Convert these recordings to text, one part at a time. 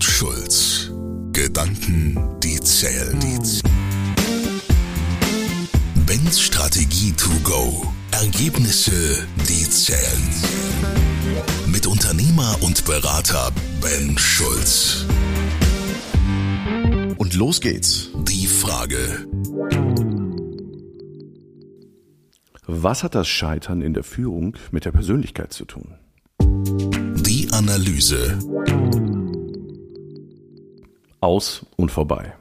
und Schulz. Gedanken, die zählen. Ben's Strategie to go. Ergebnisse, die zählen. Mit Unternehmer und Berater Ben Schulz. Und los geht's. Die Frage. Was hat das Scheitern in der Führung mit der Persönlichkeit zu tun? Die Analyse. Aus und vorbei.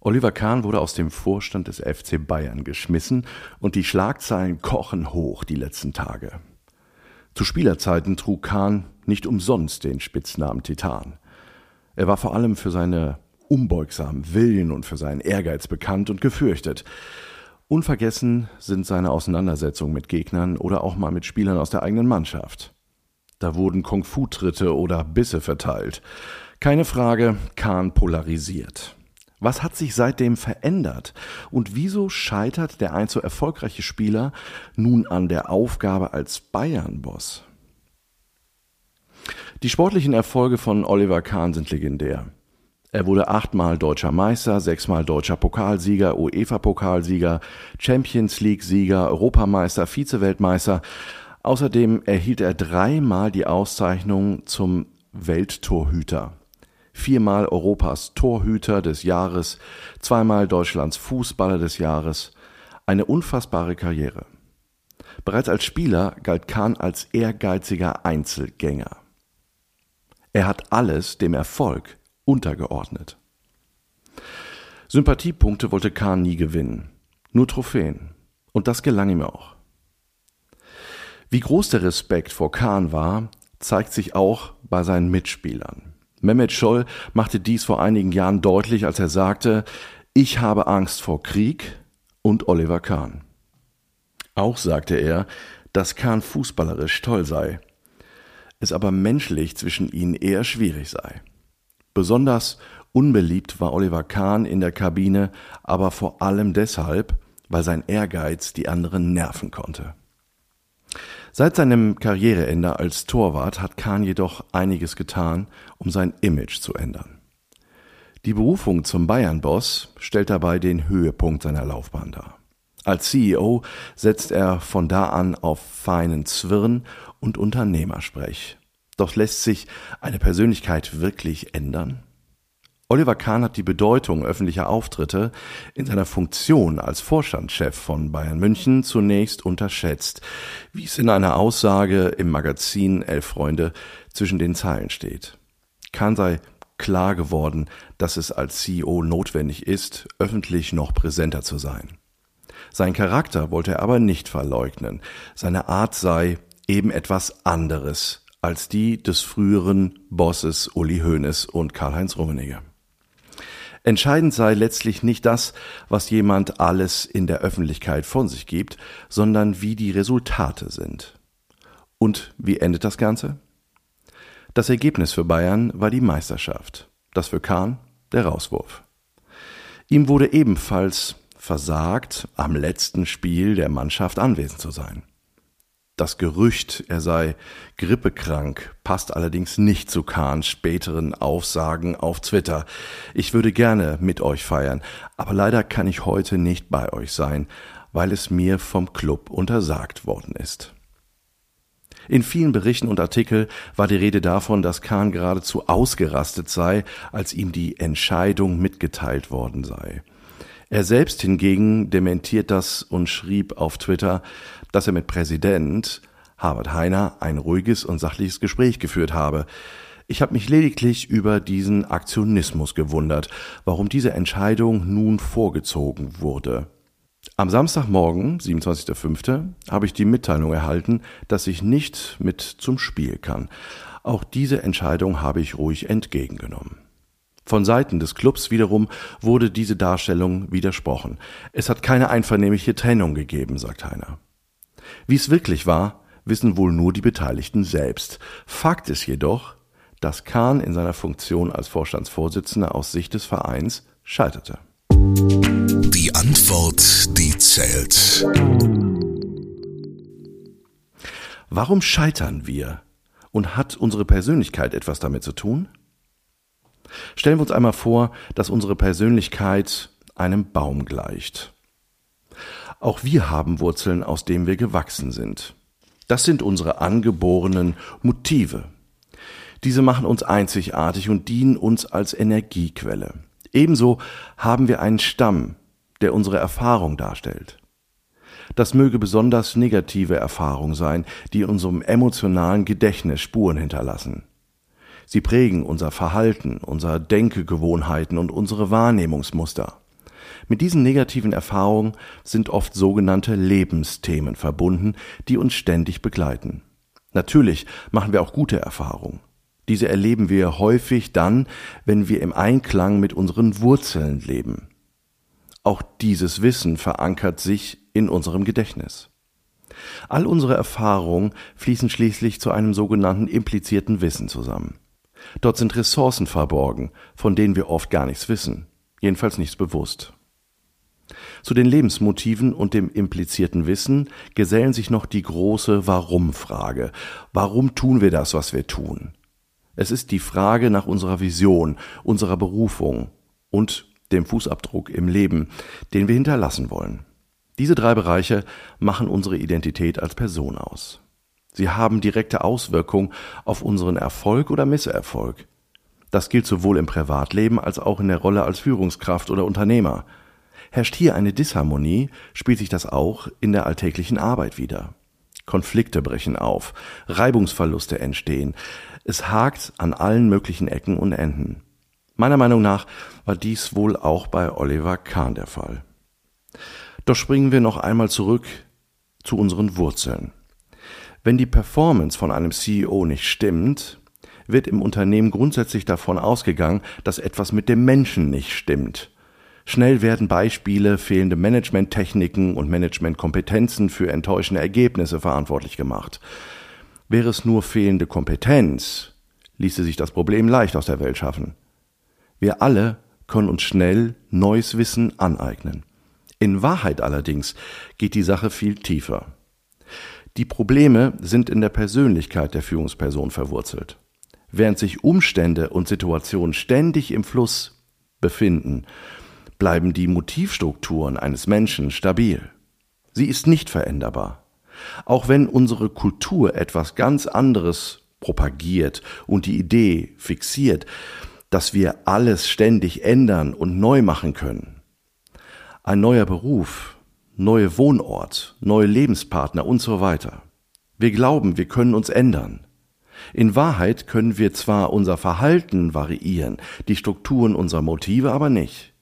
Oliver Kahn wurde aus dem Vorstand des FC Bayern geschmissen und die Schlagzeilen kochen hoch die letzten Tage. Zu Spielerzeiten trug Kahn nicht umsonst den Spitznamen Titan. Er war vor allem für seine unbeugsamen Willen und für seinen Ehrgeiz bekannt und gefürchtet. Unvergessen sind seine Auseinandersetzungen mit Gegnern oder auch mal mit Spielern aus der eigenen Mannschaft. Da wurden Kung-Fu-Tritte oder Bisse verteilt. Keine Frage, Kahn polarisiert. Was hat sich seitdem verändert? Und wieso scheitert der einst so erfolgreiche Spieler nun an der Aufgabe als Bayern-Boss? Die sportlichen Erfolge von Oliver Kahn sind legendär. Er wurde achtmal deutscher Meister, sechsmal deutscher Pokalsieger, UEFA-Pokalsieger, Champions League-Sieger, Europameister, Vize-Weltmeister. Außerdem erhielt er dreimal die Auszeichnung zum Welttorhüter. Viermal Europas Torhüter des Jahres, zweimal Deutschlands Fußballer des Jahres. Eine unfassbare Karriere. Bereits als Spieler galt Kahn als ehrgeiziger Einzelgänger. Er hat alles dem Erfolg untergeordnet. Sympathiepunkte wollte Kahn nie gewinnen, nur Trophäen. Und das gelang ihm auch. Wie groß der Respekt vor Kahn war, zeigt sich auch bei seinen Mitspielern. Mehmet Scholl machte dies vor einigen Jahren deutlich, als er sagte, ich habe Angst vor Krieg und Oliver Kahn. Auch sagte er, dass Kahn fußballerisch toll sei, es aber menschlich zwischen ihnen eher schwierig sei. Besonders unbeliebt war Oliver Kahn in der Kabine, aber vor allem deshalb, weil sein Ehrgeiz die anderen nerven konnte. Seit seinem Karriereende als Torwart hat Kahn jedoch einiges getan, um sein Image zu ändern. Die Berufung zum Bayern-Boss stellt dabei den Höhepunkt seiner Laufbahn dar. Als CEO setzt er von da an auf feinen Zwirn und Unternehmersprech. Doch lässt sich eine Persönlichkeit wirklich ändern? Oliver Kahn hat die Bedeutung öffentlicher Auftritte in seiner Funktion als Vorstandschef von Bayern München zunächst unterschätzt, wie es in einer Aussage im Magazin Elf Freunde zwischen den Zeilen steht. Kahn sei klar geworden, dass es als CEO notwendig ist, öffentlich noch präsenter zu sein. Sein Charakter wollte er aber nicht verleugnen. Seine Art sei eben etwas anderes als die des früheren Bosses Uli Hoeneß und Karl-Heinz Rummenigge. Entscheidend sei letztlich nicht das, was jemand alles in der Öffentlichkeit von sich gibt, sondern wie die Resultate sind. Und wie endet das Ganze? Das Ergebnis für Bayern war die Meisterschaft, das für Kahn der Rauswurf. Ihm wurde ebenfalls versagt, am letzten Spiel der Mannschaft anwesend zu sein. Das Gerücht, er sei grippekrank, passt allerdings nicht zu Kahns späteren Aufsagen auf Twitter. Ich würde gerne mit euch feiern, aber leider kann ich heute nicht bei euch sein, weil es mir vom Club untersagt worden ist. In vielen Berichten und Artikeln war die Rede davon, dass Kahn geradezu ausgerastet sei, als ihm die Entscheidung mitgeteilt worden sei. Er selbst hingegen dementiert das und schrieb auf Twitter, dass er mit Präsident Harvard Heiner ein ruhiges und sachliches Gespräch geführt habe. Ich habe mich lediglich über diesen Aktionismus gewundert, warum diese Entscheidung nun vorgezogen wurde. Am Samstagmorgen, 27.05., habe ich die Mitteilung erhalten, dass ich nicht mit zum Spiel kann. Auch diese Entscheidung habe ich ruhig entgegengenommen. Von Seiten des Clubs wiederum wurde diese Darstellung widersprochen. Es hat keine einvernehmliche Trennung gegeben, sagt Heiner. Wie es wirklich war, wissen wohl nur die Beteiligten selbst. Fakt ist jedoch, dass Kahn in seiner Funktion als Vorstandsvorsitzender aus Sicht des Vereins scheiterte. Die Antwort, die zählt. Warum scheitern wir? Und hat unsere Persönlichkeit etwas damit zu tun? Stellen wir uns einmal vor, dass unsere Persönlichkeit einem Baum gleicht. Auch wir haben Wurzeln, aus denen wir gewachsen sind. Das sind unsere angeborenen Motive. Diese machen uns einzigartig und dienen uns als Energiequelle. Ebenso haben wir einen Stamm, der unsere Erfahrung darstellt. Das möge besonders negative Erfahrung sein, die in unserem emotionalen Gedächtnis Spuren hinterlassen. Sie prägen unser Verhalten, unsere Denkegewohnheiten und unsere Wahrnehmungsmuster. Mit diesen negativen Erfahrungen sind oft sogenannte Lebensthemen verbunden, die uns ständig begleiten. Natürlich machen wir auch gute Erfahrungen. Diese erleben wir häufig dann, wenn wir im Einklang mit unseren Wurzeln leben. Auch dieses Wissen verankert sich in unserem Gedächtnis. All unsere Erfahrungen fließen schließlich zu einem sogenannten implizierten Wissen zusammen. Dort sind Ressourcen verborgen, von denen wir oft gar nichts wissen, jedenfalls nichts bewusst. Zu den Lebensmotiven und dem implizierten Wissen gesellen sich noch die große Warum-Frage. Warum tun wir das, was wir tun? Es ist die Frage nach unserer Vision, unserer Berufung und dem Fußabdruck im Leben, den wir hinterlassen wollen. Diese drei Bereiche machen unsere Identität als Person aus. Sie haben direkte Auswirkungen auf unseren Erfolg oder Misserfolg. Das gilt sowohl im Privatleben als auch in der Rolle als Führungskraft oder Unternehmer. Herrscht hier eine Disharmonie, spielt sich das auch in der alltäglichen Arbeit wieder. Konflikte brechen auf, Reibungsverluste entstehen, es hakt an allen möglichen Ecken und Enden. Meiner Meinung nach war dies wohl auch bei Oliver Kahn der Fall. Doch springen wir noch einmal zurück zu unseren Wurzeln. Wenn die Performance von einem CEO nicht stimmt, wird im Unternehmen grundsätzlich davon ausgegangen, dass etwas mit dem Menschen nicht stimmt. Schnell werden Beispiele fehlende Managementtechniken und Managementkompetenzen für enttäuschende Ergebnisse verantwortlich gemacht. Wäre es nur fehlende Kompetenz, ließe sich das Problem leicht aus der Welt schaffen. Wir alle können uns schnell neues Wissen aneignen. In Wahrheit allerdings geht die Sache viel tiefer. Die Probleme sind in der Persönlichkeit der Führungsperson verwurzelt. Während sich Umstände und Situationen ständig im Fluss befinden, bleiben die Motivstrukturen eines Menschen stabil. Sie ist nicht veränderbar. Auch wenn unsere Kultur etwas ganz anderes propagiert und die Idee fixiert, dass wir alles ständig ändern und neu machen können. Ein neuer Beruf, neue Wohnort, neue Lebenspartner und so weiter. Wir glauben, wir können uns ändern. In Wahrheit können wir zwar unser Verhalten variieren, die Strukturen unserer Motive aber nicht.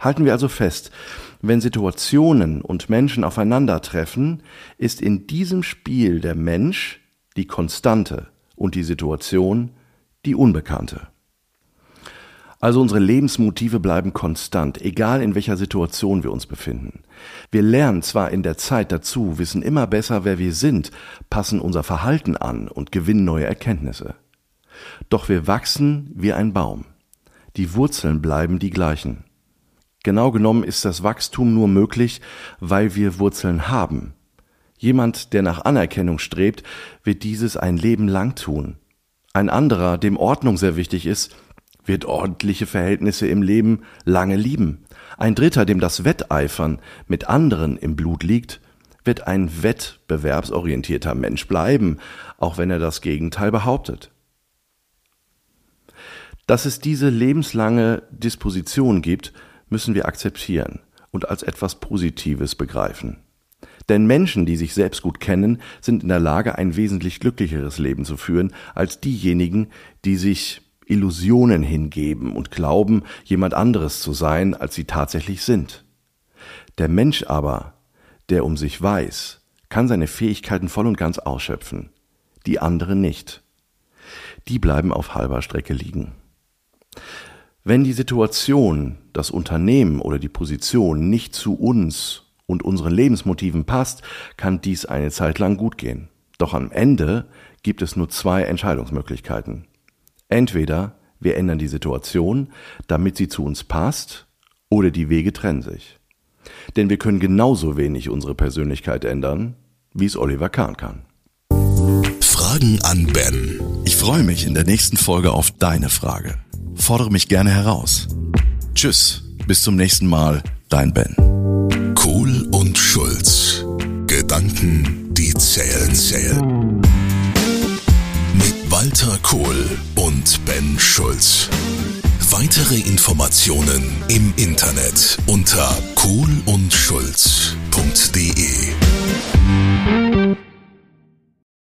Halten wir also fest, wenn Situationen und Menschen aufeinandertreffen, ist in diesem Spiel der Mensch die Konstante und die Situation die Unbekannte. Also unsere Lebensmotive bleiben konstant, egal in welcher Situation wir uns befinden. Wir lernen zwar in der Zeit dazu, wissen immer besser, wer wir sind, passen unser Verhalten an und gewinnen neue Erkenntnisse. Doch wir wachsen wie ein Baum. Die Wurzeln bleiben die gleichen. Genau genommen ist das Wachstum nur möglich, weil wir Wurzeln haben. Jemand, der nach Anerkennung strebt, wird dieses ein Leben lang tun. Ein anderer, dem Ordnung sehr wichtig ist, wird ordentliche Verhältnisse im Leben lange lieben. Ein Dritter, dem das Wetteifern mit anderen im Blut liegt, wird ein wettbewerbsorientierter Mensch bleiben, auch wenn er das Gegenteil behauptet. Dass es diese lebenslange Disposition gibt, müssen wir akzeptieren und als etwas Positives begreifen. Denn Menschen, die sich selbst gut kennen, sind in der Lage, ein wesentlich glücklicheres Leben zu führen als diejenigen, die sich Illusionen hingeben und glauben, jemand anderes zu sein, als sie tatsächlich sind. Der Mensch aber, der um sich weiß, kann seine Fähigkeiten voll und ganz ausschöpfen, die anderen nicht. Die bleiben auf halber Strecke liegen. Wenn die Situation, das Unternehmen oder die Position nicht zu uns und unseren Lebensmotiven passt, kann dies eine Zeit lang gut gehen. Doch am Ende gibt es nur zwei Entscheidungsmöglichkeiten. Entweder wir ändern die Situation, damit sie zu uns passt, oder die Wege trennen sich. Denn wir können genauso wenig unsere Persönlichkeit ändern, wie es Oliver Kahn kann. Fragen an Ben. Ich freue mich in der nächsten Folge auf deine Frage. fordere mich gerne heraus. Tschüss, bis zum nächsten Mal, dein Ben. Kohl und Schulz. Gedanken, die zählen, zählen. Mit Walter Kohl und Ben Schulz. Weitere Informationen im Internet unter kohlundschulz.de.